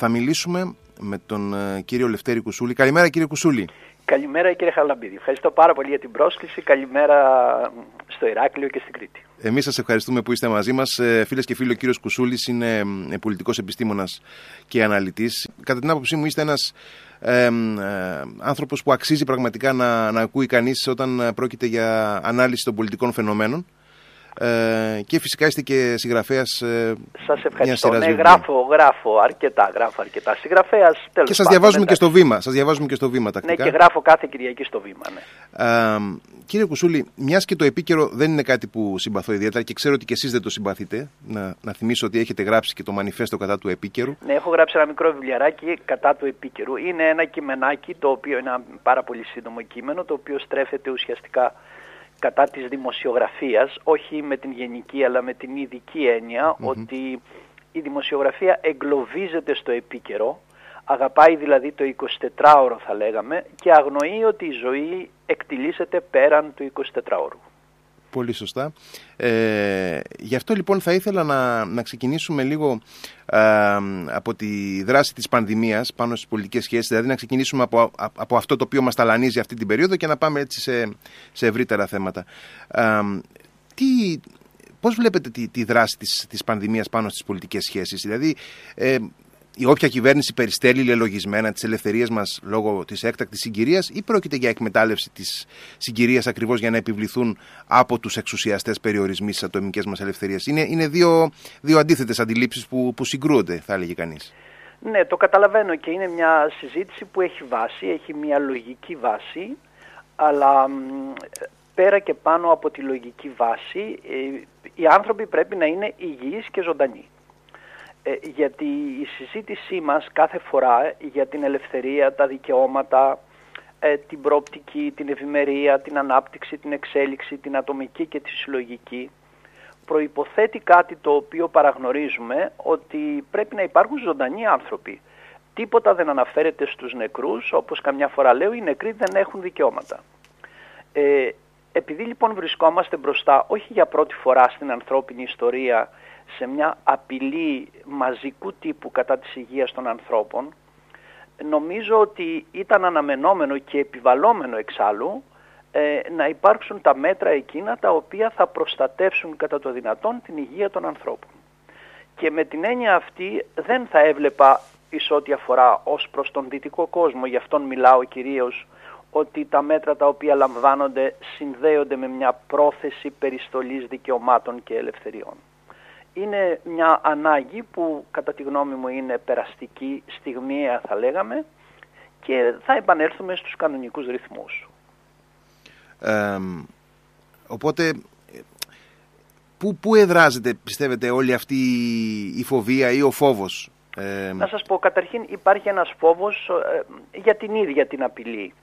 θα μιλήσουμε με τον ε, κύριο Λευτέρη Κουσούλη. Καλημέρα κύριε Κουσούλη. Καλημέρα κύριε Χαλαμπίδη. Ευχαριστώ πάρα πολύ για την πρόσκληση. Καλημέρα στο Ηράκλειο και στην Κρήτη. Εμείς σας ευχαριστούμε που είστε μαζί μας. Ε, φίλες και φίλοι, ο κύριος Κουσούλης είναι ε, πολιτικός επιστήμονας και αναλυτής. Κατά την άποψή μου είστε ένας ε, ε, άνθρωπος που αξίζει πραγματικά να, να ακούει κανείς όταν πρόκειται για ανάλυση των πολιτικών φαινομένων. Ε, και φυσικά είστε και συγγραφέας. Ε, σας ευχαριστώ. Ναι, γράφω, γράφω αρκετά, γράφω αρκετά. Συγγραφέας τέλος Και σας διαβάζουμε και στο βήμα. Σας διαβάζουμε και στο βήμα τακτικά. Ναι, και γράφω κάθε Κυριακή στο βήμα. Ναι. Ε, κύριε Κουσούλη, μιας και το επίκαιρο δεν είναι κάτι που συμπαθώ ιδιαίτερα και ξέρω ότι και εσείς δεν το συμπαθείτε. Να, να θυμίσω ότι έχετε γράψει και το μανιφέστο κατά του επίκαιρου. Ναι, έχω γράψει ένα μικρό βιβλιαράκι κατά του επίκαιρου. Είναι ένα κειμενάκι το οποίο είναι ένα πάρα πολύ σύντομο κείμενο, το οποίο στρέφεται ουσιαστικά κατά της δημοσιογραφίας, όχι με την γενική αλλά με την ειδική ότι η δημοσιογραφία εγκλωβίζεται στο επίκαιρο, αγαπάει δηλαδή το 24ωρο θα λέγαμε και αγνοεί ότι η ζωή εκτιλήσεται πέραν του 24ωρου. Πολύ σωστά. Ε, γι' αυτό λοιπόν θα ήθελα να, να ξεκινήσουμε λίγο ε, από τη δράση της πανδημίας πάνω στις πολιτικές σχέσεις, δηλαδή να ξεκινήσουμε από, από αυτό το οποίο μας ταλανίζει αυτή την περίοδο και να πάμε έτσι σε, σε ευρύτερα θέματα. Ε, τι, πώς βλέπετε τη, τη δράση της, της πανδημίας πάνω στις πολιτικές σχέσεις, δηλαδή ε, η όποια κυβέρνηση περιστέλει λελογισμένα τις ελευθερίες μας λόγω της έκτακτης συγκυρίας ή πρόκειται για εκμετάλλευση της συγκυρίας ακριβώς για να επιβληθούν από τους εξουσιαστές περιορισμοί στις ατομικές μας ελευθερίες. Είναι, είναι δύο, δύο αντίθετες αντιλήψεις που, που συγκρούονται, θα έλεγε κανείς. Ναι, το καταλαβαίνω και είναι μια συζήτηση που έχει βάση, έχει μια λογική βάση, αλλά πέρα και πάνω από τη λογική βάση, ε, οι άνθρωποι πρέπει να είναι υγιείς και ζωντανοί. Ε, γιατί η συζήτησή μας κάθε φορά για την ελευθερία, τα δικαιώματα, ε, την πρόπτικη, την ευημερία, την ανάπτυξη, την εξέλιξη, την ατομική και τη συλλογική προϋποθέτει κάτι το οποίο παραγνωρίζουμε ότι πρέπει να υπάρχουν ζωντανοί άνθρωποι. Τίποτα δεν αναφέρεται στους νεκρούς, όπως καμιά φορά λέω οι νεκροί δεν έχουν δικαιώματα. Ε, επειδή λοιπόν βρισκόμαστε μπροστά όχι για πρώτη φορά στην ανθρώπινη ιστορία σε μια απειλή μαζικού τύπου κατά της υγείας των ανθρώπων, νομίζω ότι ήταν αναμενόμενο και επιβαλόμενο εξάλλου ε, να υπάρξουν τα μέτρα εκείνα τα οποία θα προστατεύσουν κατά το δυνατόν την υγεία των ανθρώπων. Και με την έννοια αυτή δεν θα έβλεπα εις ό,τι αφορά ως προς τον δυτικό κόσμο, γι' αυτόν μιλάω κυρίως, ότι τα μέτρα τα οποία λαμβάνονται συνδέονται με μια πρόθεση περιστολής δικαιωμάτων και ελευθεριών είναι μια ανάγκη που κατά τη γνώμη μου είναι περαστική, στιγμιαία θα λέγαμε και θα επανέλθουμε στους κανονικούς ρυθμούς. οπότε, πού, πού εδράζεται πιστεύετε όλη αυτή η φοβία ή ο φόβος; Να σας πω, καταρχήν υπάρχει ένας φόβος ε, για την ίδια την απειλή.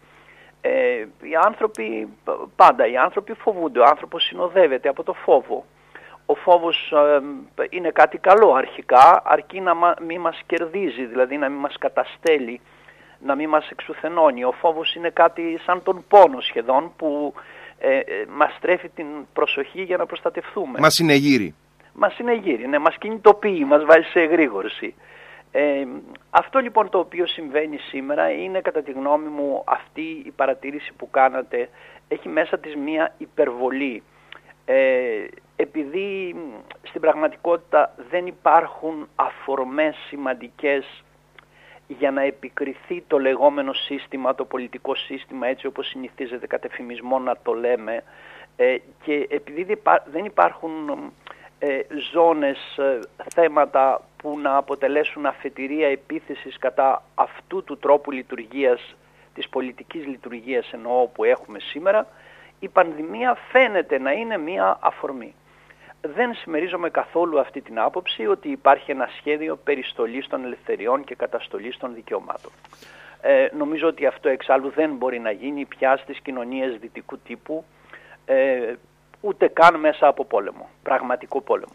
Ε, οι άνθρωποι, πάντα οι άνθρωποι φοβούνται, ο άνθρωπος συνοδεύεται από το φόβο ο φόβος είναι κάτι καλό αρχικά, αρκεί να μην μας κερδίζει, δηλαδή να μην μας καταστέλει, να μην μας εξουθενώνει. Ο φόβος είναι κάτι σαν τον πόνο σχεδόν που ε, ε, μας στρέφει την προσοχή για να προστατευτούμε. Μας συνεγείρει. Μας συνεγείρει, ναι, μας κινητοποιεί, μας βάζει σε εγρήγορση. Ε, αυτό λοιπόν το οποίο συμβαίνει σήμερα είναι κατά τη γνώμη μου αυτή η παρατήρηση που κάνατε έχει μέσα της μία υπερβολή. Ε, επειδή στην πραγματικότητα δεν υπάρχουν αφορμές σημαντικές για να επικριθεί το λεγόμενο σύστημα, το πολιτικό σύστημα έτσι όπως συνηθίζεται κατ' εφημισμό να το λέμε ε, και επειδή δεν υπάρχουν ε, ζώνες, ε, θέματα που να αποτελέσουν αφετηρία επίθεσης κατά αυτού του τρόπου λειτουργίας, της πολιτικής λειτουργίας εννοώ που έχουμε σήμερα, η πανδημία φαίνεται να είναι μία αφορμή δεν συμμερίζομαι καθόλου αυτή την άποψη ότι υπάρχει ένα σχέδιο περιστολής των ελευθεριών και καταστολής των δικαιωμάτων. Ε, νομίζω ότι αυτό εξάλλου δεν μπορεί να γίνει πια στις κοινωνίες δυτικού τύπου ε, ούτε καν μέσα από πόλεμο, πραγματικό πόλεμο.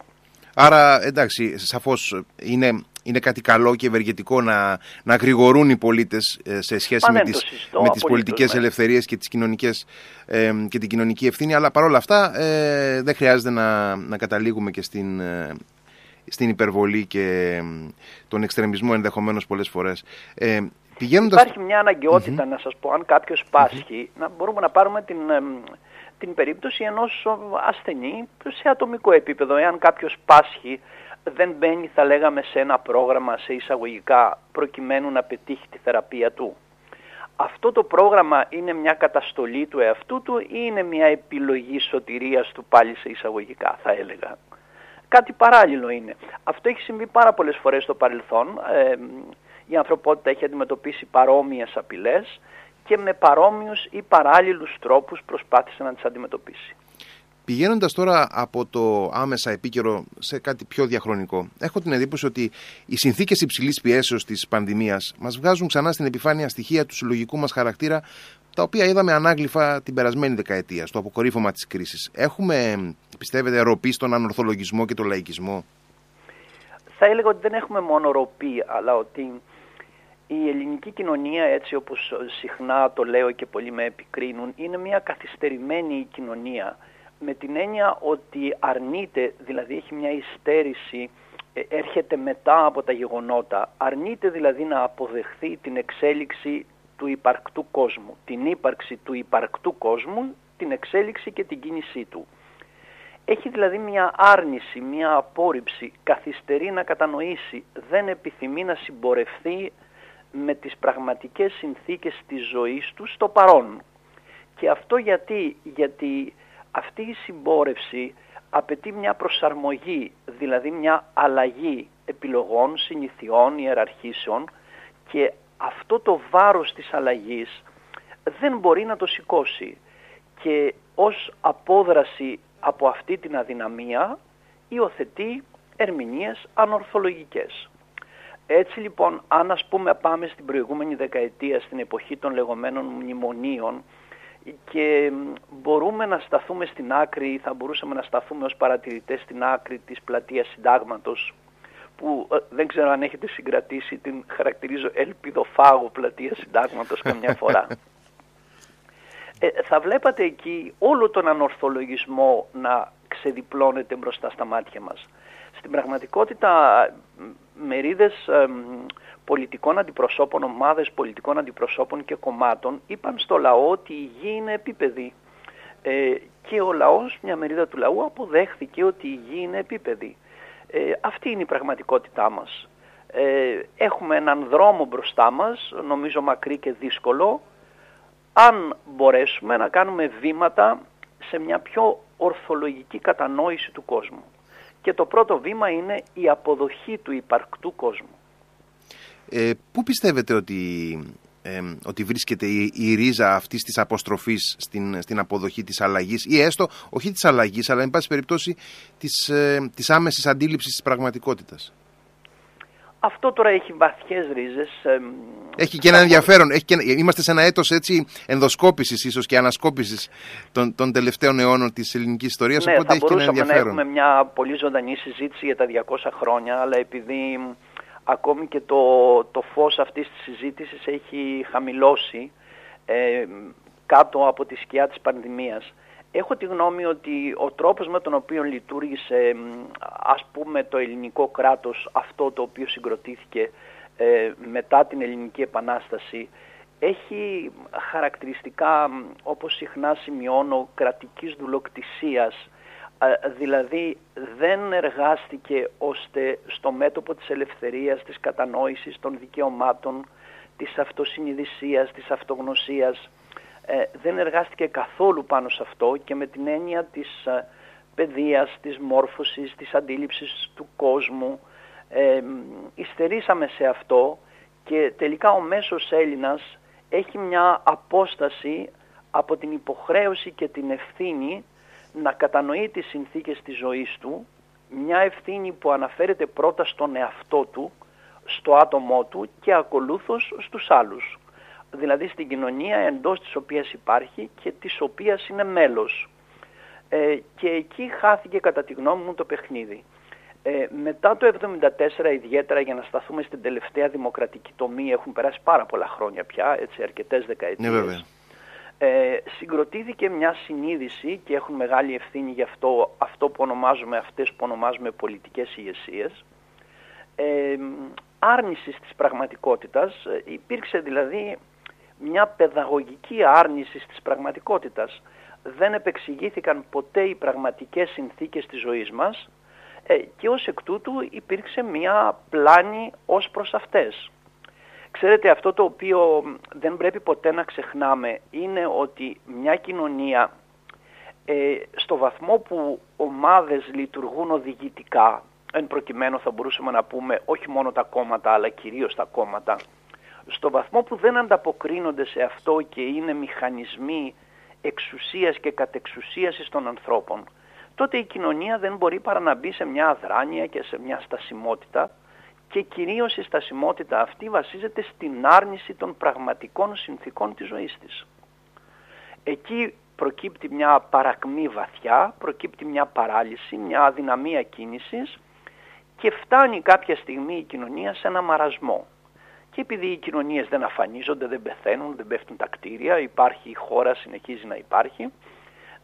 Άρα εντάξει, σαφώς είναι είναι κάτι καλό και ευεργετικό να, να γρηγορούν οι πολίτες ε, σε σχέση με τις, με τις πολιτικές ναι. ελευθερίες και, τις κοινωνικές, ε, και την κοινωνική ευθύνη αλλά παρόλα αυτά ε, δεν χρειάζεται να, να καταλήγουμε και στην, στην υπερβολή και τον εξτρεμισμό ενδεχομένως πολλές φορές. Ε, πηγαίνοντας... Υπάρχει μια αναγκαιοτητα να σας πω, αν κάποιος να μπορούμε να πάρουμε την, την περίπτωση ενός ασθενή σε ατομικό επίπεδο. Εάν κάποιος πάσχει δεν μπαίνει θα λέγαμε σε ένα πρόγραμμα σε εισαγωγικά προκειμένου να πετύχει τη θεραπεία του. Αυτό το πρόγραμμα είναι μια καταστολή του εαυτού του ή είναι μια επιλογή σωτηρίας του πάλι σε εισαγωγικά θα έλεγα. Κάτι παράλληλο είναι. Αυτό έχει συμβεί πάρα πολλές φορές στο παρελθόν. Ε, η ανθρωπότητα έχει αντιμετωπίσει παρόμοιες απειλές και με παρόμοιους ή παράλληλους τρόπους προσπάθησε να τις αντιμετωπίσει. Πηγαίνοντας τώρα από το άμεσα επίκαιρο σε κάτι πιο διαχρονικό, έχω την εντύπωση ότι οι συνθήκες υψηλής πιέσεως της πανδημίας μας βγάζουν ξανά στην επιφάνεια στοιχεία του συλλογικού μας χαρακτήρα, τα οποία είδαμε ανάγλυφα την περασμένη δεκαετία, στο αποκορύφωμα της κρίσης. Έχουμε, πιστεύετε, ροπή στον ανορθολογισμό και τον λαϊκισμό; Θα έλεγα ότι δεν έχουμε μόνο ροπή, αλλά ότι η ελληνική κοινωνία, έτσι όπως συχνά το λέω και πολλοί με επικρίνουν, είναι μια καθυστερημένη κοινωνία με την έννοια ότι αρνείται, δηλαδή έχει μια υστέρηση, ε, έρχεται μετά από τα γεγονότα, αρνείται δηλαδή να αποδεχθεί την εξέλιξη του υπαρκτού κόσμου, την ύπαρξη του υπαρκτού κόσμου, την εξέλιξη και την κίνησή του. Έχει δηλαδή μια άρνηση, μια απόρριψη, καθυστερεί να κατανοήσει, δεν επιθυμεί να συμπορευθεί με τις πραγματικές συνθήκες της ζωής του στο παρόν. Και αυτό γιατί, γιατί αυτή η συμπόρευση απαιτεί μια προσαρμογή, δηλαδή μια αλλαγή επιλογών, συνηθιών, ιεραρχήσεων και αυτό το βάρος της αλλαγής δεν μπορεί να το σηκώσει και ως απόδραση από αυτή την αδυναμία υιοθετεί ερμηνείες ανορθολογικές. Έτσι λοιπόν, αν ας πούμε πάμε στην προηγούμενη δεκαετία, στην εποχή των λεγόμενων μνημονίων, και μπορούμε να σταθούμε στην άκρη, θα μπορούσαμε να σταθούμε ως παρατηρητές στην άκρη της πλατείας συντάγματος που ε, δεν ξέρω αν έχετε συγκρατήσει, την χαρακτηρίζω ελπιδοφάγο πλατεία συντάγματος καμιά φορά. Ε, θα βλέπατε εκεί όλο τον ανορθολογισμό να ξεδιπλώνεται μπροστά στα μάτια μας. Στην πραγματικότητα μερίδες πολιτικών αντιπροσώπων, ομάδες πολιτικών αντιπροσώπων και κομμάτων είπαν στο λαό ότι η γη είναι επίπεδη. Ε, και ο λαός, μια μερίδα του λαού αποδέχθηκε ότι η γη είναι επίπεδη. Ε, αυτή είναι η πραγματικότητά μας. Ε, έχουμε έναν δρόμο μπροστά μας, νομίζω μακρύ και δύσκολο, αν μπορέσουμε να κάνουμε βήματα σε μια πιο ορθολογική κατανόηση του κόσμου. Και το πρώτο βήμα είναι η αποδοχή του υπαρκτού κόσμου. Ε, πού πιστεύετε ότι, ότι βρίσκεται η, η ρίζα αυτής της αποστροφής στην, στην αποδοχή της αλλαγής ή έστω όχι της αλλαγής αλλά εν πάση περιπτώσει της, ε, της άμεσης αντίληψης της πραγματικότητας; Αυτό τώρα έχει βαθιές ρίζες. Έχει και ένα ενδιαφέρον. Έχει και, είμαστε σε ένα έτος έτσι ενδοσκόπησης ίσως και ανασκόπησης των, των τελευταίων αιώνων της ελληνικής ιστορίας. Ναι, οπότε θα έχει και ένα ενδιαφέρον. να έχουμε μια πολύ ζωντανή συζήτηση για τα 200 χρόνια, αλλά επειδή ακόμη και το, το φως αυτής της συζήτησης έχει χαμηλώσει ε, κάτω από τη σκιά της πανδημίας. Έχω τη γνώμη ότι ο τρόπος με τον οποίο λειτουργήσε ας πούμε το ελληνικό κράτος αυτό το οποίο συγκροτήθηκε ε, μετά την ελληνική επανάσταση έχει χαρακτηριστικά όπως συχνά σημειώνω κρατικής δουλοκτησίας. Δηλαδή δεν εργάστηκε ώστε στο μέτωπο της ελευθερίας, της κατανόησης των δικαιωμάτων, της αυτοσυνειδησίας, της αυτογνωσίας, ε, δεν εργάστηκε καθόλου πάνω σε αυτό και με την έννοια της ε, παιδείας, της μόρφωσης, της αντίληψης του κόσμου, ε, υστερήσαμε σε αυτό και τελικά ο μέσος Έλληνας έχει μια απόσταση από την υποχρέωση και την ευθύνη να κατανοεί τις συνθήκες της ζωής του, μια ευθύνη που αναφέρεται πρώτα στον εαυτό του, στο άτομό του και ακολούθως στους άλλους. Δηλαδή στην κοινωνία εντός της οποίας υπάρχει και της οποίας είναι μέλος. Ε, και εκεί χάθηκε κατά τη γνώμη μου το παιχνίδι. Ε, μετά το 1974 ιδιαίτερα για να σταθούμε στην τελευταία δημοκρατική τομή έχουν περάσει πάρα πολλά χρόνια πια, έτσι αρκετές δεκαετίες. Ναι, βέβαια ε, συγκροτήθηκε μια συνείδηση και έχουν μεγάλη ευθύνη γι' αυτό, αυτό που ονομάζουμε αυτές που ονομάζουμε πολιτικές ηγεσίες. Ε, άρνησης της πραγματικότητας, ε, υπήρξε δηλαδή μια παιδαγωγική άρνηση της πραγματικότητας. Δεν επεξηγήθηκαν ποτέ οι πραγματικές συνθήκες της ζωής μας ε, και ως εκ τούτου υπήρξε μια πλάνη ως προς αυτές. Ξέρετε αυτό το οποίο δεν πρέπει ποτέ να ξεχνάμε είναι ότι μια κοινωνία ε, στο βαθμό που ομάδες λειτουργούν οδηγητικά, εν προκειμένου θα μπορούσαμε να πούμε όχι μόνο τα κόμματα αλλά κυρίως τα κόμματα, στο βαθμό που δεν ανταποκρίνονται σε αυτό και είναι μηχανισμοί εξουσίας και κατεξουσίασης των ανθρώπων, τότε η κοινωνία δεν μπορεί παρά να μπει σε μια αδράνεια και σε μια στασιμότητα και κυρίως η στασιμότητα αυτή βασίζεται στην άρνηση των πραγματικών συνθήκων της ζωής της. Εκεί προκύπτει μια παρακμή βαθιά, προκύπτει μια παράλυση, μια αδυναμία κίνησης και φτάνει κάποια στιγμή η κοινωνία σε ένα μαρασμό. Και επειδή οι κοινωνίες δεν αφανίζονται, δεν πεθαίνουν, δεν πέφτουν τα κτίρια, υπάρχει η χώρα, συνεχίζει να υπάρχει,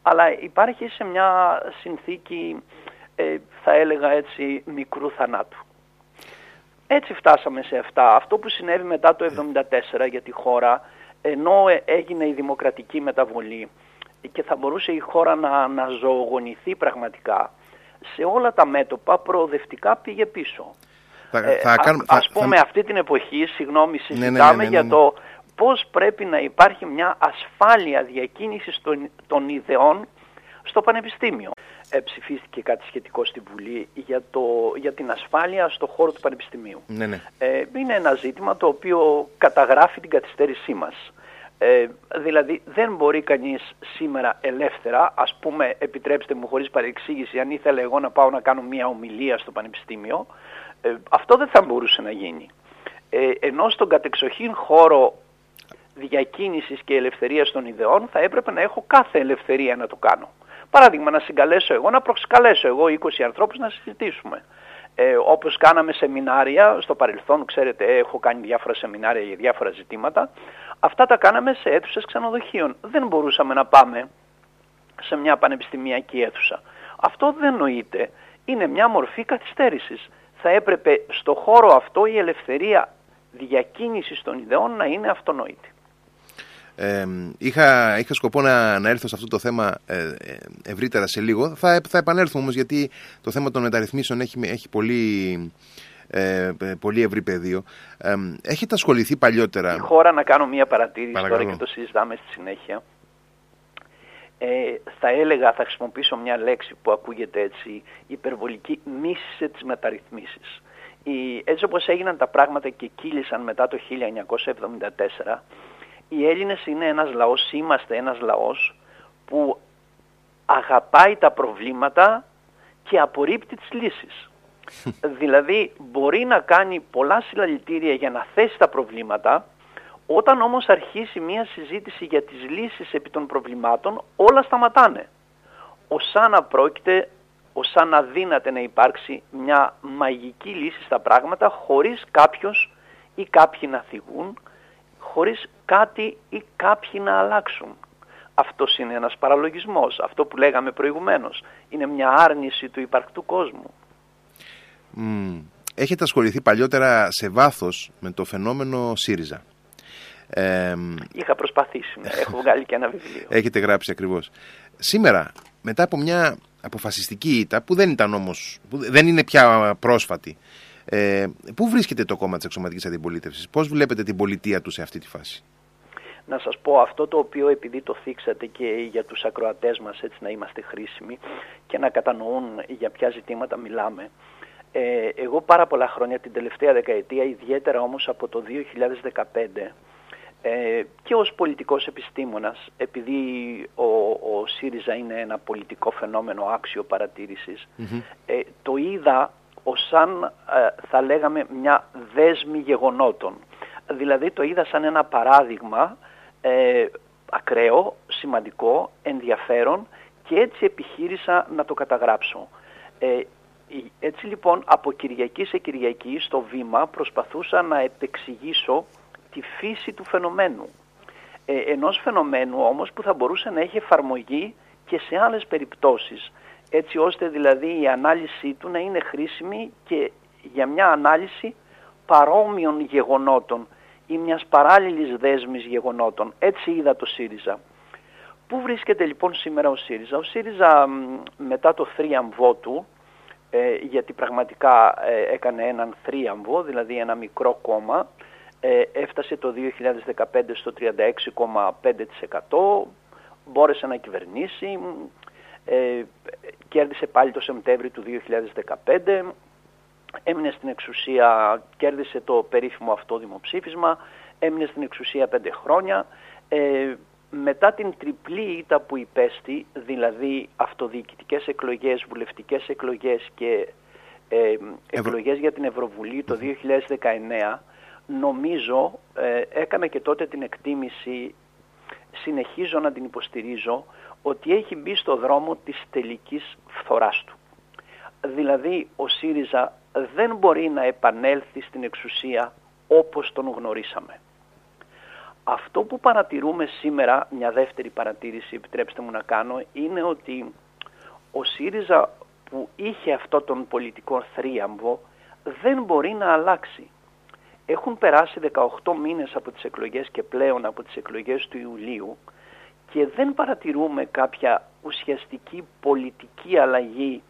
αλλά υπάρχει σε μια συνθήκη, ε, θα έλεγα έτσι, μικρού θανάτου. Έτσι φτάσαμε σε αυτά. Αυτό που συνέβη μετά το 1974 για τη χώρα, ενώ έγινε η δημοκρατική μεταβολή και θα μπορούσε η χώρα να, να ζωογονηθεί πραγματικά, σε όλα τα μέτωπα προοδευτικά πήγε πίσω. Θα, ε, θα κάνουμε, ας πούμε αυτή την εποχή, συγγνώμη, ναι, ναι, συζητάμε ναι, για το πώς πρέπει να υπάρχει μια ασφάλεια διακίνησης των, των ιδεών στο πανεπιστήμιο. Ε, ψηφίστηκε κάτι σχετικό στη Βουλή για, το, για την ασφάλεια στο χώρο του Πανεπιστημίου. Ναι, ναι. Ε, είναι ένα ζήτημα το οποίο καταγράφει την καθυστέρησή μας. Ε, δηλαδή δεν μπορεί κανείς σήμερα ελεύθερα, ας πούμε επιτρέψτε μου χωρίς παρεξήγηση, αν ήθελα εγώ να πάω να κάνω μια ομιλία στο Πανεπιστήμιο, ε, αυτό δεν θα μπορούσε να γίνει. Ε, ενώ στον κατεξοχήν χώρο διακίνησης και ελευθερίας των ιδεών θα έπρεπε να έχω κάθε ελευθερία να το κάνω. Παράδειγμα, να συγκαλέσω εγώ, να προσκαλέσω εγώ 20 ανθρώπους να συζητήσουμε. Ε, όπως κάναμε σεμινάρια, στο παρελθόν, ξέρετε, έχω κάνει διάφορα σεμινάρια για διάφορα ζητήματα, αυτά τα κάναμε σε αίθουσες ξενοδοχείων. Δεν μπορούσαμε να πάμε σε μια πανεπιστημιακή αίθουσα. Αυτό δεν νοείται. Είναι μια μορφή καθυστέρησης. Θα έπρεπε στο χώρο αυτό η ελευθερία διακίνησης των ιδεών να είναι αυτονόητη. Ε, είχα, είχα σκοπό να, να έρθω σε αυτό το θέμα ε, ε, ευρύτερα σε λίγο. Θα, θα επανέλθουμε όμως γιατί το θέμα των μεταρρυθμίσεων έχει, έχει πολύ, ε, πολύ ευρύ πεδίο. Ε, έχετε ασχοληθεί παλιότερα... Η χώρα να κάνω μία παρατήρηση Παρακαλώ. τώρα και το συζητάμε στη συνέχεια. Ε, θα έλεγα, θα χρησιμοποιήσω μια λέξη που ακούγεται έτσι, υπερβολική μίσησε τις μεταρρυθμίσεις. Η, έτσι όπως έγιναν τα πράγματα και κύλησαν μετά το 1974, οι Έλληνες είναι ένας λαός, είμαστε ένας λαός που αγαπάει τα προβλήματα και απορρίπτει τις λύσεις. δηλαδή μπορεί να κάνει πολλά συλλαλητήρια για να θέσει τα προβλήματα, όταν όμως αρχίσει μια συζήτηση για τις λύσεις επί των προβλημάτων, όλα σταματάνε. Ως αν πρόκειται, ως αν αδύναται να υπάρξει μια μαγική λύση στα πράγματα, χωρίς κάποιος ή κάποιοι να θυγούν, χωρίς κάτι ή κάποιοι να αλλάξουν. Αυτός είναι ένας παραλογισμός, αυτό που λέγαμε προηγουμένως. Είναι μια άρνηση του υπαρκτού κόσμου. Έχετε ασχοληθεί παλιότερα σε βάθος με το φαινόμενο ΣΥΡΙΖΑ; Ε, Είχα προσπαθήσει, ναι. έχω βγάλει και ένα βιβλίο. Έχετε γράψει ακριβώς. Σήμερα, μετά από μια αποφασιστική ήττα, που δεν ήταν όμως, που δεν είναι πια πρόσφατη, ε, πού βρίσκεται το κόμμα της εξωματικής αντιπολίτευσης, πώς βλέπετε την πολιτεία του σε αυτή τη φάση; Να σας πω αυτό το οποίο επειδή το θίξατε και για τους ακροατές μας έτσι να είμαστε χρήσιμοι και να κατανοούν για ποια ζητήματα μιλάμε. Ε, εγώ πάρα πολλά χρόνια την τελευταία δεκαετία, ιδιαίτερα όμως από το 2015, ε, και ως πολιτικός επιστήμονας, επειδή ο, ο ΣΥΡΙΖΑ είναι ένα πολιτικό φαινόμενο άξιο ε, το είδα ως σαν ε, θα λέγαμε μια δέσμη γεγονότων. Δηλαδή το είδα σαν ένα παράδειγμα ε, ακραίο, σημαντικό, ενδιαφέρον και έτσι επιχείρησα να το καταγράψω. Ε, έτσι λοιπόν από Κυριακή σε Κυριακή στο βήμα προσπαθούσα να επεξηγήσω τη φύση του φαινομένου. ε, ενός φαινομένου όμως που θα μπορούσε να έχει εφαρμογή και σε άλλες περιπτώσεις έτσι ώστε δηλαδή η ανάλυση του να είναι χρήσιμη και για μια ανάλυση παρόμοιων γεγονότων ή μιας παράλληλης δέσμης γεγονότων. Έτσι είδα το ΣΥΡΙΖΑ. Πού βρίσκεται λοιπόν σήμερα ο ΣΥΡΙΖΑ; Ο ΣΥΡΙΖΑ μετά το θρίαμβό του, ε, γιατί πραγματικά ε, έκανε έναν θρίαμβο, δηλαδή ένα μικρό κόμμα, ε, έφτασε το 2015 στο 36,5%, μπόρεσε να κυβερνήσει, ε, κέρδισε πάλι το Σεπτέμβριο του 2015, έμεινε στην εξουσία, κέρδισε το περίφημο αυτό δημοψήφισμα, έμεινε στην εξουσία πέντε χρόνια. Ε, μετά την τριπλή ήττα που υπέστη, δηλαδή αυτοδιοικητικές εκλογές, βουλευτικές εκλογές και ε, εκλογές για την Ευρωβουλή το 2019, νομίζω ε, έκανα και τότε την εκτίμηση, συνεχίζω να την υποστηρίζω, ότι έχει μπει στο δρόμο της τελικής φθοράς του. Δηλαδή ο ΣΥΡΙΖΑ δεν μπορεί να επανέλθει στην εξουσία όπως τον γνωρίσαμε. Αυτό που παρατηρούμε σήμερα, μια δεύτερη παρατήρηση επιτρέψτε μου να κάνω, είναι ότι ο ΣΥΡΙΖΑ που είχε αυτό τον πολιτικό θρίαμβο δεν μπορεί να αλλάξει. Έχουν περάσει 18 μήνες από τις εκλογές και πλέον από τις εκλογές του Ιουλίου και δεν παρατηρούμε κάποια ουσιαστική πολιτική αλλαγή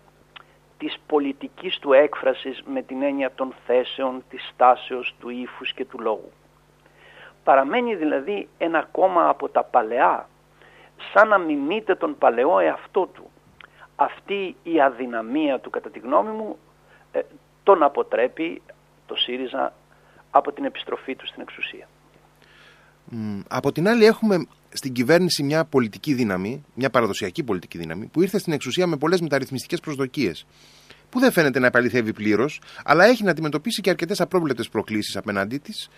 της πολιτικής του έκφρασης με την έννοια των θέσεων, της στάσεως, του ύφους και του λόγου. Παραμένει δηλαδή ένα κόμμα από τα παλαιά, σαν να μιμείται τον παλαιό εαυτό του. Αυτή η αδυναμία του κατά τη γνώμη μου ε, τον αποτρέπει το ΣΥΡΙΖΑ από την επιστροφή τους στην εξουσία. Από την άλλη έχουμε στην κυβέρνηση μια πολιτική δύναμη, μια παραδοσιακή πολιτική δύναμη, που ήρθε στην εξουσία με πολλές μεταρρυθμιστικές προσδοκίες. Που δεν φαίνεται να επαληθεύει πλήρως, αλλά έχει να αντιμετωπίσει και αρκετές απρόβλεπτες προκλήσεις απέναντί της,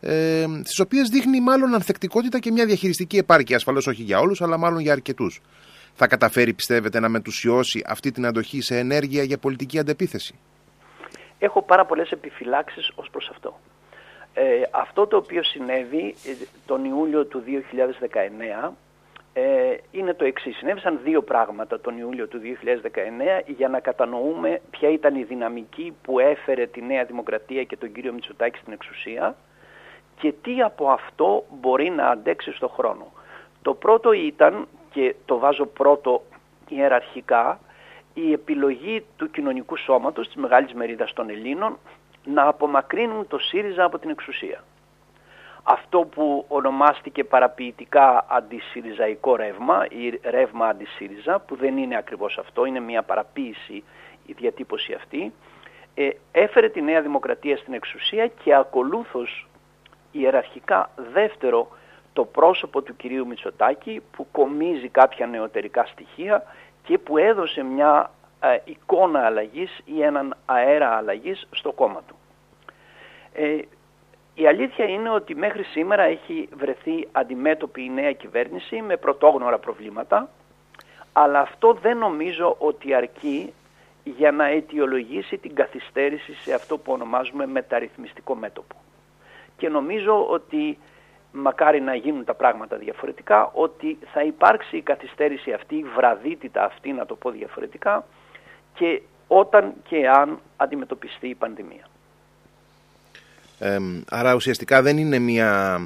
ε, στις οποίες δείχνει μάλλον ανθεκτικότητα και μια διαχειριστική επάρκεια. Ασφαλώς όχι για όλους, αλλά μάλλον για αρκετούς. Θα καταφέρει, πιστεύετε, να μετουσιώσει αυτή την αντοχή σε ενέργεια για πολιτική αντεπίθεση; Έχω πάρα πολλές επιφυλάξεις ως προς αυτό. Ε, αυτό το οποίο συνέβη ε, τον Ιούλιο του 2019 ε, είναι το εξής. Συνέβησαν δύο πράγματα τον Ιούλιο του 2019 για να κατανοούμε ποια ήταν η δυναμική που έφερε τη Νέα Δημοκρατία και τον κύριο Μητσοτάκη στην εξουσία και τι από αυτό μπορεί να αντέξει στο χρόνο. Το πρώτο ήταν, και το βάζω πρώτο ιεραρχικά, η επιλογή του κοινωνικού σώματος της μεγάλης μερίδας των Ελλήνων να απομακρύνουν το ΣΥΡΙΖΑ από την εξουσία. Αυτό που ονομάστηκε παραποιητικά αντισυριζαϊκό ρεύμα ή ρεύμα αντισύριζα, που δεν είναι ακριβώς αυτό, είναι μια παραποίηση η διατύπωση αυτή, ε, έφερε τη Νέα Δημοκρατία στην εξουσία και ακολούθως ιεραρχικά δεύτερο το πρόσωπο του κυρίου Μητσοτάκη που κομίζει κάποια νεωτερικά στοιχεία και που έδωσε μια ε, εικόνα αλλαγής ή έναν αέρα αλλαγής στο κόμμα του. Ε, η αλήθεια είναι ότι μέχρι σήμερα έχει βρεθεί αντιμέτωπη η νέα κυβέρνηση με πρωτόγνωρα προβλήματα, αλλά αυτό δεν νομίζω ότι αρκεί για να αιτιολογήσει την καθυστέρηση σε αυτό που ονομάζουμε μεταρρυθμιστικό μέτωπο. Και νομίζω ότι μακάρι να γίνουν τα πράγματα διαφορετικά, ότι θα υπάρξει η καθυστέρηση αυτή, η βραδύτητα αυτή να το πω διαφορετικά, και όταν και αν αντιμετωπιστεί η πανδημία. Ε, άρα ουσιαστικά δεν είναι μια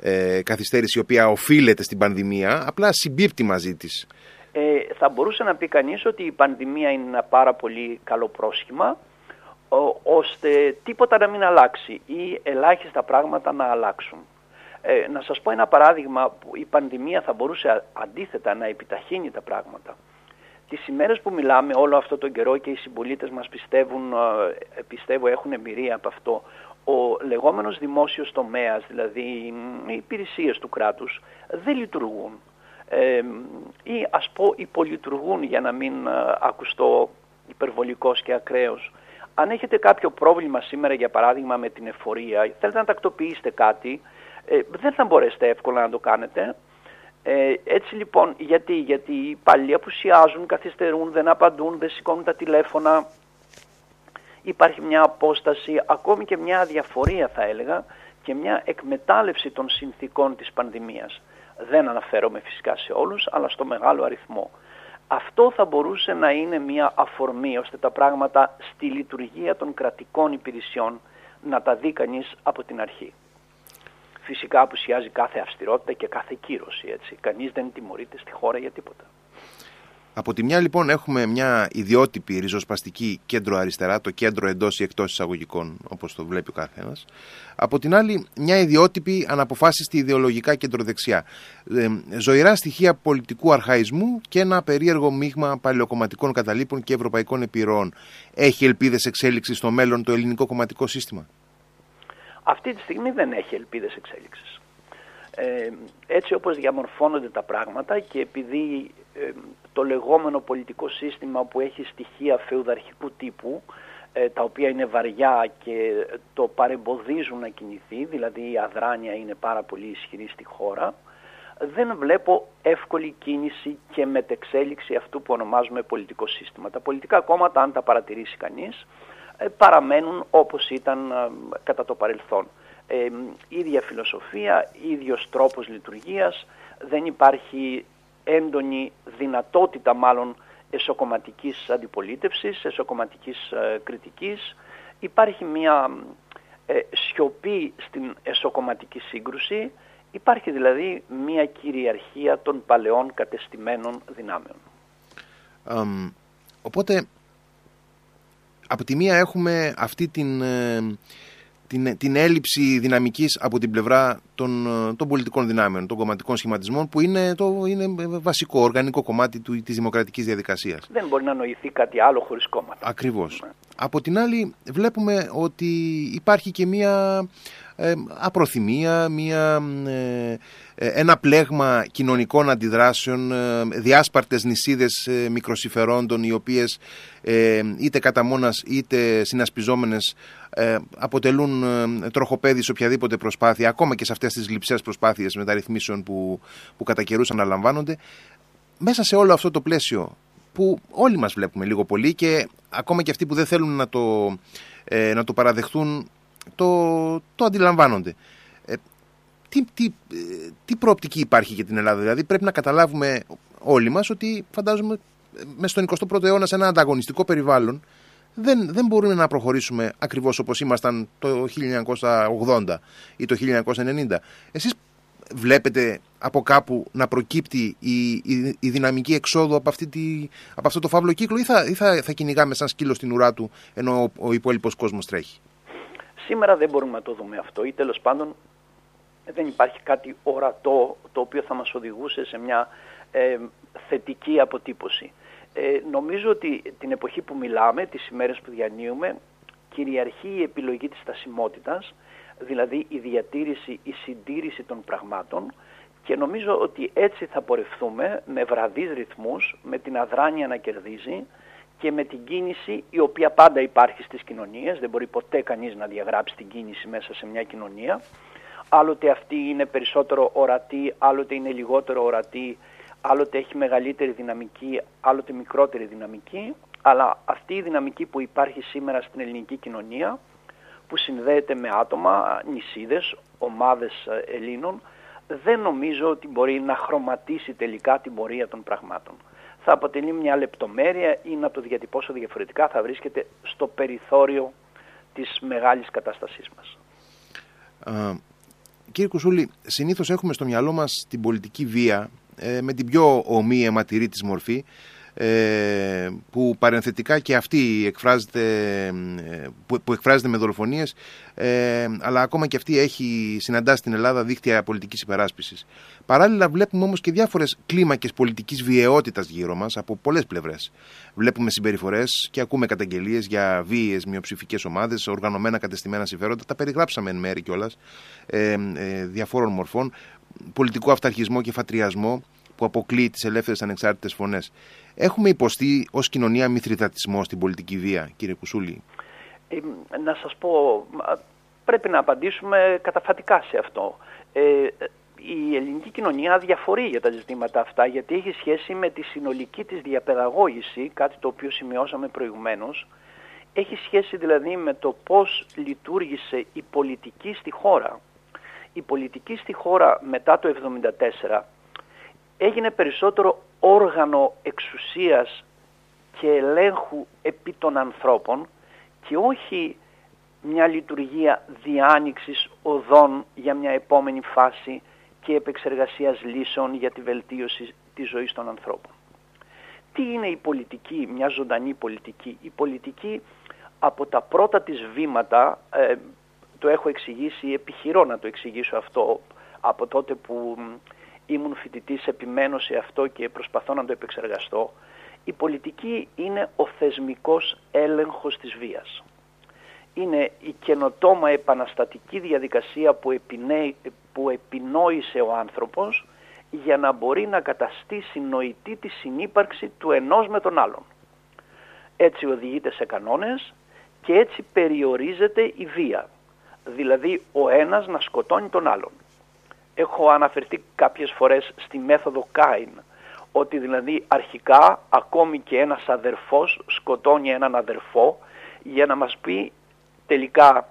ε, καθυστέρηση η οποία οφείλεται στην πανδημία, απλά συμπίπτει μαζί της. Ε, θα μπορούσε να πει κανείς ότι η πανδημία είναι ένα πάρα πολύ καλό πρόσχημα, ώστε τίποτα να μην αλλάξει ή ελάχιστα πράγματα να αλλάξουν. Ε, να σας πω ένα παράδειγμα που η πανδημία θα μπορούσε αντίθετα να επιταχύνει τα πράγματα. Τις ημέρες που μιλάμε όλο αυτό τον καιρό και οι συμπολίτες μας πιστεύουν, ε, πιστεύω έχουν εμπειρία από αυτό, ο λεγόμενος δημόσιος τομέας, δηλαδή οι υπηρεσίες του κράτους, δεν λειτουργούν. Ε, ή ας πω υπολειτουργούν για να μην ε, ακουστώ υπερβολικός και ακραίος. Αν έχετε κάποιο πρόβλημα σήμερα για παράδειγμα με την εφορία, θέλετε να τακτοποιήσετε κάτι, ε, δεν θα μπορέσετε εύκολα να το κάνετε. Ε, έτσι λοιπόν, γιατί, γιατί οι υπάλληλοι απουσιάζουν, καθυστερούν, δεν απαντούν, δεν σηκώνουν τα τηλέφωνα, υπάρχει μια απόσταση, ακόμη και μια αδιαφορία θα έλεγα και μια εκμετάλλευση των συνθήκων της πανδημίας. Δεν αναφέρομαι φυσικά σε όλους, αλλά στο μεγάλο αριθμό. Αυτό θα μπορούσε να είναι μια αφορμή ώστε τα πράγματα στη λειτουργία των κρατικών υπηρεσιών να τα δει κανείς από την αρχή. Φυσικά απουσιάζει κάθε αυστηρότητα και κάθε κύρωση. Έτσι. Κανείς δεν τιμωρείται στη χώρα για τίποτα. Από τη μια λοιπόν έχουμε μια ιδιότυπη ριζοσπαστική κέντρο αριστερά, το κέντρο εντός ή εκτός εισαγωγικών όπως το βλέπει ο καθένας. Από την άλλη μια ιδιότυπη αναποφάσιστη ιδεολογικά κεντροδεξιά. Ε, ζωηρά στοιχεία πολιτικού αρχαϊσμού και ένα περίεργο μείγμα παλαιοκομματικών καταλήπων και ευρωπαϊκών επιρροών. Έχει ελπίδες εξέλιξης στο μέλλον το ελληνικό κομματικό σύστημα; Αυτή τη στιγμή δεν έχει ελπίδες εξέλιξης. Ε, έτσι όπως διαμορφώνονται τα πράγματα και επειδή ε, το λεγόμενο πολιτικό σύστημα που έχει στοιχεία φεουδαρχικού τύπου ε, τα οποία είναι βαριά και το παρεμποδίζουν να κινηθεί, δηλαδή η αδράνεια είναι πάρα πολύ ισχυρή στη χώρα, δεν βλέπω εύκολη κίνηση και μετεξέλιξη αυτού που ονομάζουμε πολιτικό σύστημα. Τα πολιτικά κόμματα, αν τα παρατηρήσει κανείς, παραμένουν όπως ήταν κατά το παρελθόν ε, ίδια φιλοσοφία, ίδιος τρόπος λειτουργίας, δεν υπάρχει έντονη δυνατότητα μάλλον εσωκομματικής αντιπολίτευσης, εσωκομματικής ε, κριτικής. Υπάρχει μια ε, σιωπή στην εσωκομματική σύγκρουση, υπάρχει δηλαδή μια κυριαρχία των παλαιών κατεστημένων δυνάμεων. οπότε, από τη μία έχουμε αυτή την ε, την, την έλλειψη δυναμικής από την πλευρά των, των πολιτικών δυνάμεων, των κομματικών σχηματισμών που είναι, το, είναι βασικό, οργανικό κομμάτι του, της δημοκρατικής διαδικασίας. Δεν μπορεί να νοηθεί κάτι άλλο χωρίς κόμματα. Ακριβώς. Ναι. Από την άλλη βλέπουμε ότι υπάρχει και μία ε, απροθυμία, μία, ε, ε, ένα πλέγμα κοινωνικών αντιδράσεων, ε, διάσπαρτες νησίδες ε, μικροσυφερόντων οι οποίες είτε κατά μόνας είτε συνασπιζόμενες αποτελούν τροχοπέδι σε οποιαδήποτε προσπάθεια, ακόμα και σε αυτές τις λειψές προσπάθειες μεταρρυθμίσεων που, που κατά καιρούς αναλαμβάνονται. Μέσα σε όλο αυτό το πλαίσιο που όλοι μας βλέπουμε λίγο πολύ και ακόμα και αυτοί που δεν θέλουν να το, να το παραδεχτούν το, το αντιλαμβάνονται. Ε, τι, τι, ε, τι προοπτική υπάρχει για την Ελλάδα, δηλαδή πρέπει να καταλάβουμε όλοι μας ότι φαντάζομαι μες στον 21ο αιώνα σε ένα ανταγωνιστικό περιβάλλον δεν, δεν μπορούμε να προχωρήσουμε ακριβώς όπως ήμασταν το 1980 ή το 1990. Εσείς βλέπετε από κάπου να προκύπτει η, η, η δυναμική εξόδου από, αυτή τη, από αυτό το φαύλο κύκλο ή θα, ή θα, θα κυνηγάμε σαν σκύλο στην ουρά του ενώ ο, ο υπόλοιπος κόσμος τρέχει; Σήμερα δεν μπορούμε να το δούμε αυτό ή τέλος πάντων δεν υπάρχει κάτι ορατό το οποίο θα μας οδηγούσε σε μια ε, θετική αποτύπωση. Ε, νομίζω ότι την εποχή που μιλάμε, τις ημέρες που διανύουμε, κυριαρχεί η επιλογή της στασιμότητας, δηλαδή η διατήρηση, η συντήρηση των πραγμάτων και νομίζω ότι έτσι θα πορευθούμε με βραδείς ρυθμούς, με την αδράνεια να κερδίζει, και με την κίνηση η οποία πάντα υπάρχει στις κοινωνίες, δεν μπορεί ποτέ κανείς να διαγράψει την κίνηση μέσα σε μια κοινωνία. Άλλοτε αυτή είναι περισσότερο ορατή, άλλοτε είναι λιγότερο ορατή, άλλοτε έχει μεγαλύτερη δυναμική, άλλοτε μικρότερη δυναμική, αλλά αυτή η δυναμική που υπάρχει σήμερα στην ελληνική κοινωνία, που συνδέεται με άτομα, νησίδες, ομάδες ε, Ελλήνων, δεν νομίζω ότι μπορεί να χρωματίσει τελικά την πορεία των πραγμάτων θα αποτελεί μια λεπτομέρεια ή να το διατυπώσω διαφορετικά θα βρίσκεται στο περιθώριο της μεγάλης κατάστασής μας. Α, κύριε Κουσούλη, συνήθως έχουμε στο μυαλό μας την πολιτική βία ε, με την πιο ομή αιματηρή της μορφή ε, που παρενθετικά και αυτή εκφράζεται, ε, που, που εκφράζεται με δολοφονίες ε, αλλά ακόμα και αυτή έχει συναντάσει στην Ελλάδα δίκτυα πολιτικής υπεράσπισης. Παράλληλα βλέπουμε όμως και διάφορες κλίμακες πολιτικής βιαιότητας γύρω μας από πολλές πλευρές. Βλέπουμε συμπεριφορές και ακούμε καταγγελίες για βίαιες μειοψηφικές ομάδες, οργανωμένα κατεστημένα συμφέροντα, τα περιγράψαμε εν μέρη κιόλας ε, ε, διαφόρων μορφών, πολιτικό αυταρχισμό και φατριασμό που αποκλείει τις ελεύθερες ανεξάρτητες φωνές. Έχουμε υποστεί ως κοινωνία μυθριδατισμό στην πολιτική βία, κύριε Κουσούλη; Ε, να σας πω, πρέπει να απαντήσουμε καταφατικά σε αυτό. Ε, η ελληνική κοινωνία διαφορεί για τα ζητήματα αυτά γιατί έχει σχέση με τη συνολική της διαπαιδαγώγηση, κάτι το οποίο σημειώσαμε προηγουμένως, έχει σχέση δηλαδή με το πώς λειτουργήσε η πολιτική στη χώρα. η πολιτική στη χώρα μετά το 1974 έγινε περισσότερο όργανο εξουσίας και ελέγχου επί των ανθρώπων και όχι μια λειτουργία διάνοιξης οδών για μια επόμενη φάση και επεξεργασίας λύσεων για τη βελτίωση της ζωής των ανθρώπων. Τι είναι η πολιτική, μια ζωντανή πολιτική; Η πολιτική από τα πρώτα της βήματα, ε, το έχω εξηγήσει, επιχειρώ να το εξηγήσω αυτό από τότε που ήμουν φοιτητής, επιμένω σε αυτό και προσπαθώ να το επεξεργαστώ. Η πολιτική είναι ο θεσμικός έλεγχος της βίας. Είναι η καινοτόμα επαναστατική διαδικασία που, που επινόησε ο άνθρωπος για να μπορεί να καταστήσει νοητή τη συνύπαρξη του ενός με τον άλλον. Έτσι οδηγείται σε κανόνες και έτσι περιορίζεται η βία. Δηλαδή ο ένας να σκοτώνει τον άλλον. Έχω αναφερθεί κάποιες φορές στη μέθοδο Κάιν, ότι δηλαδή αρχικά ακόμη και ένας αδερφός σκοτώνει έναν αδερφό για να μας πει τελικά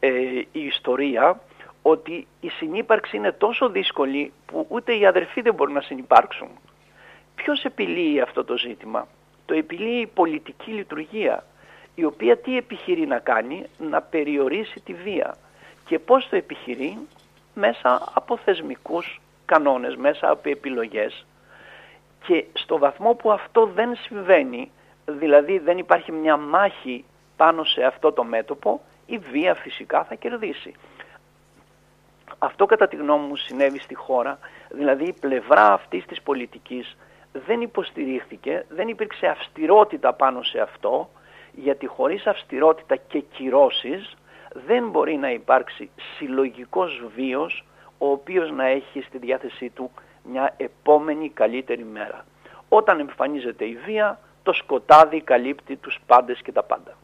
ε, η ιστορία ότι η συνύπαρξη είναι τόσο δύσκολη που ούτε οι αδερφοί δεν μπορούν να συνυπάρξουν. Ποιος επιλύει αυτό το ζήτημα; Το επιλύει η πολιτική λειτουργία, η οποία τι επιχειρεί να κάνει, να περιορίσει τη βία. Και πώς το επιχειρεί, μέσα από θεσμικούς κανόνες, μέσα από επιλογές. Και στο βαθμό που αυτό δεν συμβαίνει, δηλαδή δεν υπάρχει μια μάχη πάνω σε αυτό το μέτωπο, η βία φυσικά θα κερδίσει. Αυτό κατά τη γνώμη μου συνέβη στη χώρα, δηλαδή η πλευρά αυτής της πολιτικής δεν υποστηρίχθηκε, δεν υπήρξε αυστηρότητα πάνω σε αυτό, γιατί χωρίς αυστηρότητα και κυρώσεις δεν μπορεί να υπάρξει συλλογικός βίος ο οποίος να έχει στη διάθεσή του μια επόμενη καλύτερη μέρα. Όταν εμφανίζεται η βία, το σκοτάδι καλύπτει τους πάντες και τα πάντα.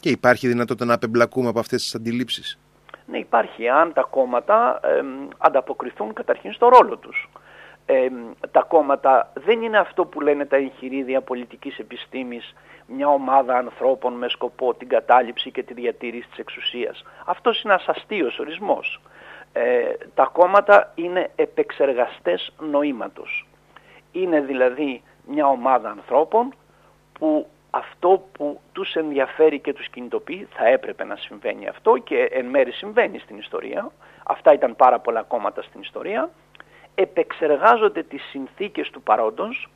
Και υπάρχει δυνατότητα να απεμπλακούμε από αυτές τις αντιλήψεις; Ναι, υπάρχει αν τα κόμματα ε, ανταποκριθούν καταρχήν στο ρόλο τους. Τα κόμματα δεν είναι αυτό που λένε τα εγχειρίδια πολιτικής επιστήμης μια ομάδα ανθρώπων με σκοπό την κατάληψη και τη διατήρηση της εξουσίας. Αυτός είναι ένας αστείος ορισμός. Ε, τα κόμματα είναι επεξεργαστές νοήματος. Είναι δηλαδή μια ομάδα ανθρώπων που αυτό που τους ενδιαφέρει και τους κινητοποιεί θα έπρεπε να συμβαίνει αυτό και εν μέρει συμβαίνει στην ιστορία. Αυτά ήταν πάρα πολλά κόμματα στην ιστορία. Επεξεργάζονται τις συνθήκες του παρόντος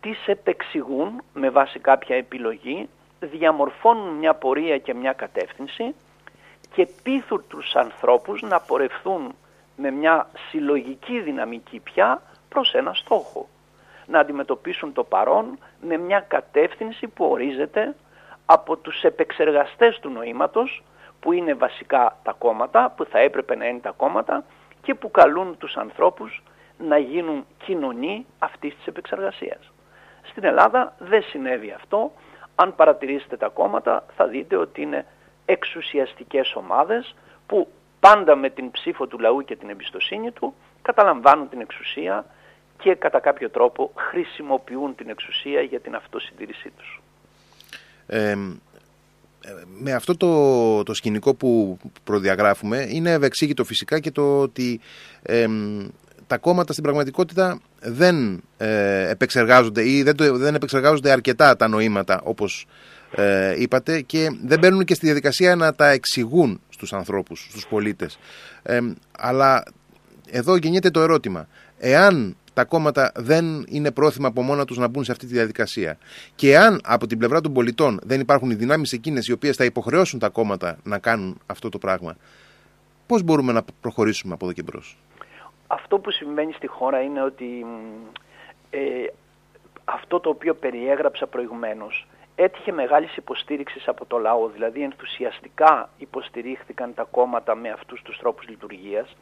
τις επεξηγούν με βάση κάποια επιλογή, διαμορφώνουν μια πορεία και μια κατεύθυνση και πείθουν τους ανθρώπους να πορευθούν με μια συλλογική δυναμική πια προς ένα στόχο. Να αντιμετωπίσουν το παρόν με μια κατεύθυνση που ορίζεται από τους επεξεργαστές του νοήματος που είναι βασικά τα κόμματα, που θα έπρεπε να είναι τα κόμματα και που καλούν τους ανθρώπους να γίνουν κοινωνοί αυτής της επεξεργασίας. Στην Ελλάδα δεν συνέβη αυτό. Αν παρατηρήσετε τα κόμματα θα δείτε ότι είναι εξουσιαστικές ομάδες που πάντα με την ψήφο του λαού και την εμπιστοσύνη του καταλαμβάνουν την εξουσία και κατά κάποιο τρόπο χρησιμοποιούν την εξουσία για την αυτοσυντήρησή τους. Ε, με αυτό το, το σκηνικό που προδιαγράφουμε είναι ευεξήγητο φυσικά και το ότι τα κόμματα στην πραγματικότητα δεν ε, επεξεργάζονται ή δεν, το, δεν επεξεργάζονται αρκετά τα νοήματα όπως ε, είπατε και δεν μπαίνουν και στη διαδικασία να τα εξηγούν στους ανθρώπους, στους πολίτες. Ε, αλλά εδώ γεννιέται το ερώτημα. Εάν τα κόμματα δεν είναι πρόθυμα από μόνα τους να μπουν σε αυτή τη διαδικασία. Και αν από την πλευρά των πολιτών δεν υπάρχουν οι δυνάμεις εκείνες οι οποίες θα υποχρεώσουν τα κόμματα να κάνουν αυτό το πράγμα, πώς μπορούμε να προχωρήσουμε από εδώ και μπρος; Αυτό που συμβαίνει στη χώρα είναι ότι ε, αυτό το οποίο περιέγραψα προηγουμένως έτυχε μεγάλης υποστήριξης από το λαό, δηλαδή ενθουσιαστικά υποστηρίχθηκαν τα κόμματα με αυτούς τους τρόπους λειτουργίας.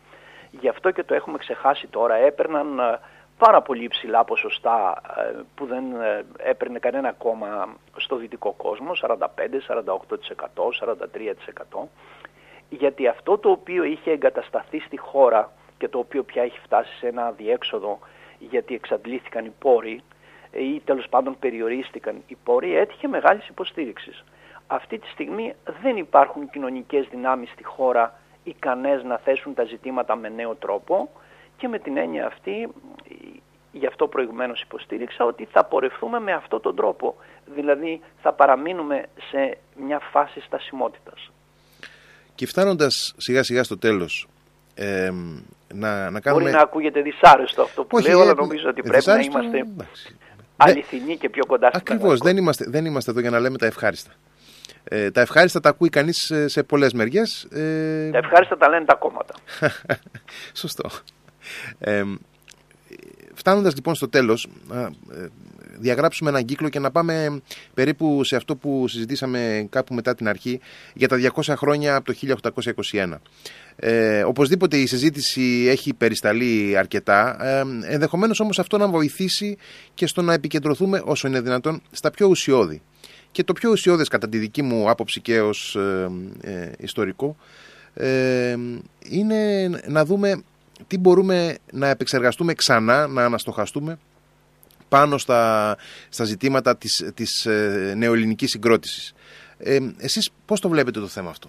Γι' αυτό και το έχουμε ξεχάσει τώρα, έπαιρναν ε, πάρα πολύ υψηλά ποσοστά ε, που δεν έπαιρνε κανένα κόμμα στο δυτικό κόσμο, 45, 48%, 43%, γιατί αυτό το οποίο είχε εγκατασταθεί στη χώρα και το οποίο πια έχει φτάσει σε ένα διέξοδο γιατί εξαντλήθηκαν οι πόροι ή τέλος πάντων περιορίστηκαν οι πόροι, έτυχε μεγάλης υποστήριξης. Αυτή τη στιγμή δεν υπάρχουν κοινωνικές δυνάμεις στη χώρα ικανές να θέσουν τα ζητήματα με νέο τρόπο και με την έννοια αυτή, γι' αυτό προηγουμένως υποστήριξα, ότι θα πορευθούμε με αυτόν τον τρόπο. Δηλαδή θα παραμείνουμε σε μια φάση στασιμότητας. Και φτάνοντας σιγά σιγά στο τέλος, ε, να, να κάνουμε... Μπορεί να ακούγεται δυσάρεστο αυτό που λέω, αλλά ε, νομίζω ότι πρέπει να είμαστε εντάξει. αληθινοί και πιο κοντά στην Ακριβώς, δεν είμαστε, δεν είμαστε εδώ για να λέμε τα ευχάριστα. Ε, τα ευχάριστα τα ακούει κανείς σε, σε πολλές μεριές. Ε... Τα ευχάριστα τα λένε τα κόμματα. Σωστό. Ε, φτάνοντας λοιπόν στο τέλος, ε, διαγράψουμε έναν κύκλο και να πάμε περίπου σε αυτό που συζητήσαμε κάπου μετά την αρχή για τα 200 χρόνια από το 1821. Ε, οπωσδήποτε η συζήτηση έχει περισταλεί αρκετά, ε, ενδεχομένως όμως αυτό να βοηθήσει και στο να επικεντρωθούμε όσο είναι δυνατόν στα πιο ουσιώδη. Και το πιο ουσιώδες κατά τη δική μου άποψη και ως ε, ε ιστορικό ε, είναι να δούμε τι μπορούμε να επεξεργαστούμε ξανά, να αναστοχαστούμε πάνω στα, στα ζητήματα της, της ε, νεοελληνικής συγκρότησης. Ε, εσείς πώς το βλέπετε το θέμα αυτό;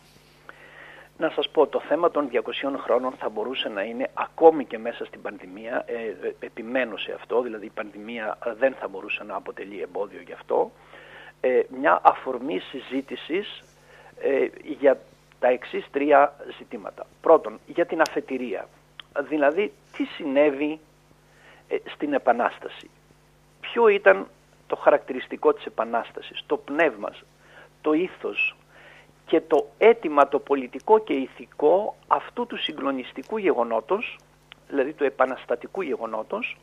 Να σας πω, το θέμα των 200 χρόνων θα μπορούσε να είναι ακόμη και μέσα στην πανδημία, ε, ε επιμένω σε αυτό, δηλαδή η πανδημία δεν θα μπορούσε να αποτελεί εμπόδιο γι' αυτό, ε, μια αφορμή συζήτησης ε, για τα εξής τρία ζητήματα. Πρώτον, για την αφετηρία, δηλαδή τι συνέβη στην Επανάσταση; Ποιο ήταν το χαρακτηριστικό της Επανάστασης, το πνεύμα, το ήθος και το αίτημα το πολιτικό και ηθικό αυτού του συγκλονιστικού γεγονότος, δηλαδή του επαναστατικού γεγονότος,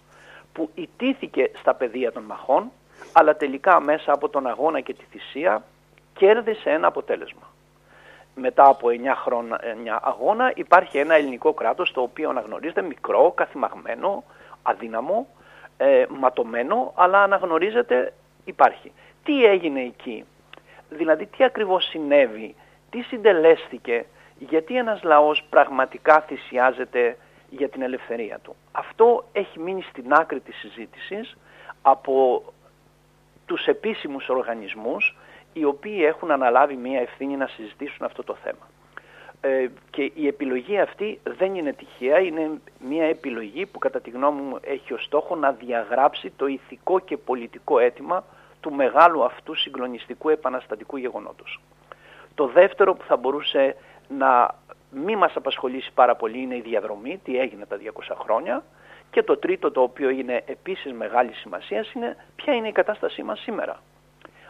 που ιτήθηκε στα πεδία των μαχών, αλλά τελικά μέσα από τον αγώνα και τη θυσία κέρδισε ένα αποτέλεσμα. Μετά από 9 χρόνια αγώνα υπάρχει ένα ελληνικό κράτος το οποίο αναγνωρίζεται μικρό, καθημαγμένο, αδύναμο, ε, ματωμένο, αλλά αναγνωρίζεται υπάρχει. Τι έγινε εκεί, δηλαδή τι ακριβώς συνέβη, τι συντελέστηκε, γιατί ένας λαός πραγματικά θυσιάζεται για την ελευθερία του; Αυτό έχει μείνει στην άκρη της συζήτησης από τους επίσημους οργανισμούς οι οποίοι έχουν αναλάβει μια ευθύνη να συζητήσουν αυτό το θέμα. Ε, και η επιλογή αυτή δεν είναι τυχαία, είναι μια επιλογή που κατά τη γνώμη μου έχει ως στόχο να διαγράψει το ηθικό και πολιτικό αίτημα του μεγάλου αυτού συγκλονιστικού επαναστατικού γεγονότος. Το δεύτερο που θα μπορούσε να μην μας απασχολήσει πάρα πολύ είναι η διαδρομή, τι έγινε τα 200 χρόνια και το τρίτο το οποίο είναι επίσης μεγάλη σημασίας είναι ποια είναι η κατάστασή μας σήμερα.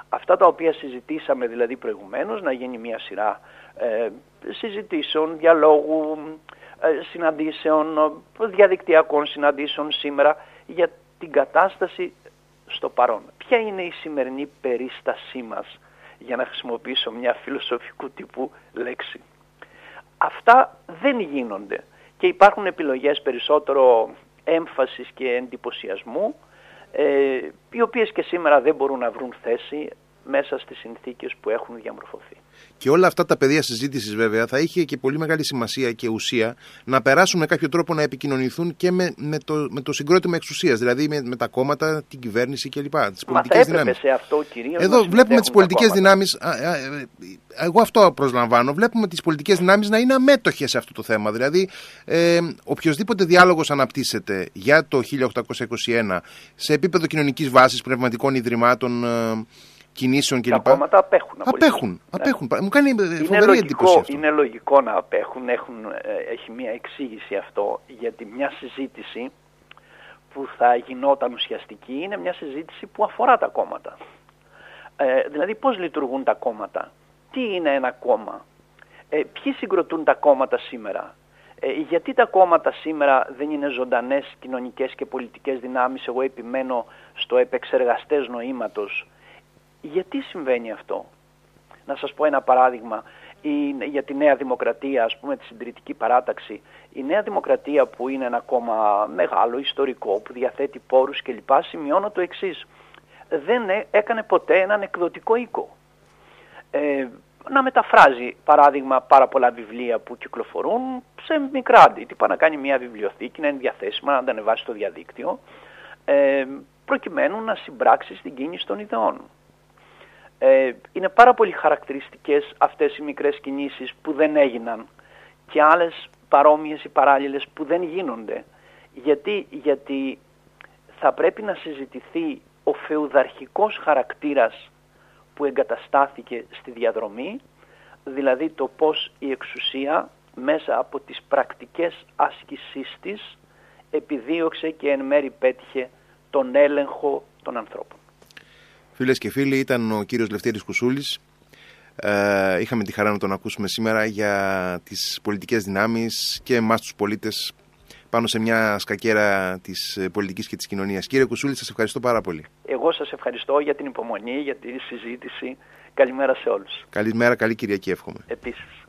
Αυτά τα οποία συζητήσαμε δηλαδή προηγουμένως, να γίνει μια σειρά ε, συζητήσεων, διαλόγου, ε, συναντήσεων, διαδικτυακών συναντήσεων σήμερα για την κατάσταση στο παρόν. Ποια είναι η σημερινή περίστασή μας, για να χρησιμοποιήσω μια φιλοσοφικού τύπου λέξη. Αυτά δεν γίνονται και υπάρχουν επιλογές περισσότερο έμφασης και εντυπωσιασμού, ε, οι οποίες και σήμερα δεν μπορούν να βρουν θέση μέσα στις συνθήκες που έχουν διαμορφωθεί. Και όλα αυτά τα πεδία συζήτησης, βέβαια, θα είχε και πολύ μεγάλη σημασία και ουσία να περάσουν με κάποιο τρόπο να επικοινωνηθούν και με, με, το, με το συγκρότημα εξουσίας, δηλαδή με, με τα κόμματα, την κυβέρνηση κλπ. Τις πολιτικές δυνάμεις. σε αυτό κυρίως. Εδώ βλέπουμε τις πολιτικές δυνάμεις. Εγώ αυτό προσλαμβάνω. Βλέπουμε τις πολιτικές δυνάμεις να είναι αμέτωχες σε αυτό το θέμα. Δηλαδή, ε, οποιοδήποτε διάλογος αναπτύσσεται για το 1821 σε επίπεδο κοινωνικής βάσης, πνευματικών ιδρυμάτων, ε, κινήσεων κλπ. Τα κόμματα απέχουν. Απέχουν. απέχουν. Ναι. Μου κάνει είναι φοβερή λογικό, εντύπωση αυτό. Είναι λογικό να απέχουν. Έχουν, ε, έχει μια εξήγηση αυτό γιατί μια συζήτηση που θα γινόταν ουσιαστική είναι μια συζήτηση που αφορά τα κόμματα. Ε, δηλαδή πώς λειτουργούν τα κόμματα; Τι είναι ένα κόμμα; Ε, ποιοι συγκροτούν τα κόμματα σήμερα; Ε, γιατί τα κόμματα σήμερα δεν είναι ζωντανές κοινωνικές και πολιτικές δυνάμεις; Εγώ επιμένω στο επεξεργαστές νοήματος γιατί συμβαίνει αυτό; Να σας πω ένα παράδειγμα για τη Νέα Δημοκρατία, ας πούμε τη συντηρητική παράταξη. Η Νέα Δημοκρατία που είναι ένα κόμμα μεγάλο, ιστορικό, που διαθέτει πόρους κλπ. σημειώνω το εξής. Δεν έκανε ποτέ έναν εκδοτικό οίκο. Ε, να μεταφράζει παράδειγμα πάρα πολλά βιβλία που κυκλοφορούν σε μικρά αντίτυπα, να κάνει μια βιβλιοθήκη, να είναι διαθέσιμα, να τα ανεβάσει στο διαδίκτυο, ε, προκειμένου να συμπράξει στην κίνηση των ιδεών. Ε, είναι πάρα πολύ χαρακτηριστικές αυτές οι μικρές κινήσεις που δεν έγιναν και άλλες παρόμοιες ή παράλληλες που δεν γίνονται. Γιατί, γιατί θα πρέπει να συζητηθεί ο φεουδαρχικός χαρακτήρας που εγκαταστάθηκε στη διαδρομή, δηλαδή το πώς η εξουσία μέσα από τις πρακτικές άσκησής της επιδίωξε και εν μέρη πέτυχε τον έλεγχο των ανθρώπων. Φίλες και φίλοι, ήταν ο κύριος Λευτέρης Κουσούλης. Ε, είχαμε τη χαρά να τον ακούσουμε σήμερα για τις πολιτικές δυνάμεις και εμάς τους πολίτες πάνω σε μια σκακέρα της πολιτικής και της κοινωνίας. Κύριε Κουσούλη, σας ευχαριστώ πάρα πολύ. Εγώ σας ευχαριστώ για την υπομονή, για τη συζήτηση. Καλημέρα σε όλους. Καλημέρα, καλή Κυριακή εύχομαι. Επίσης.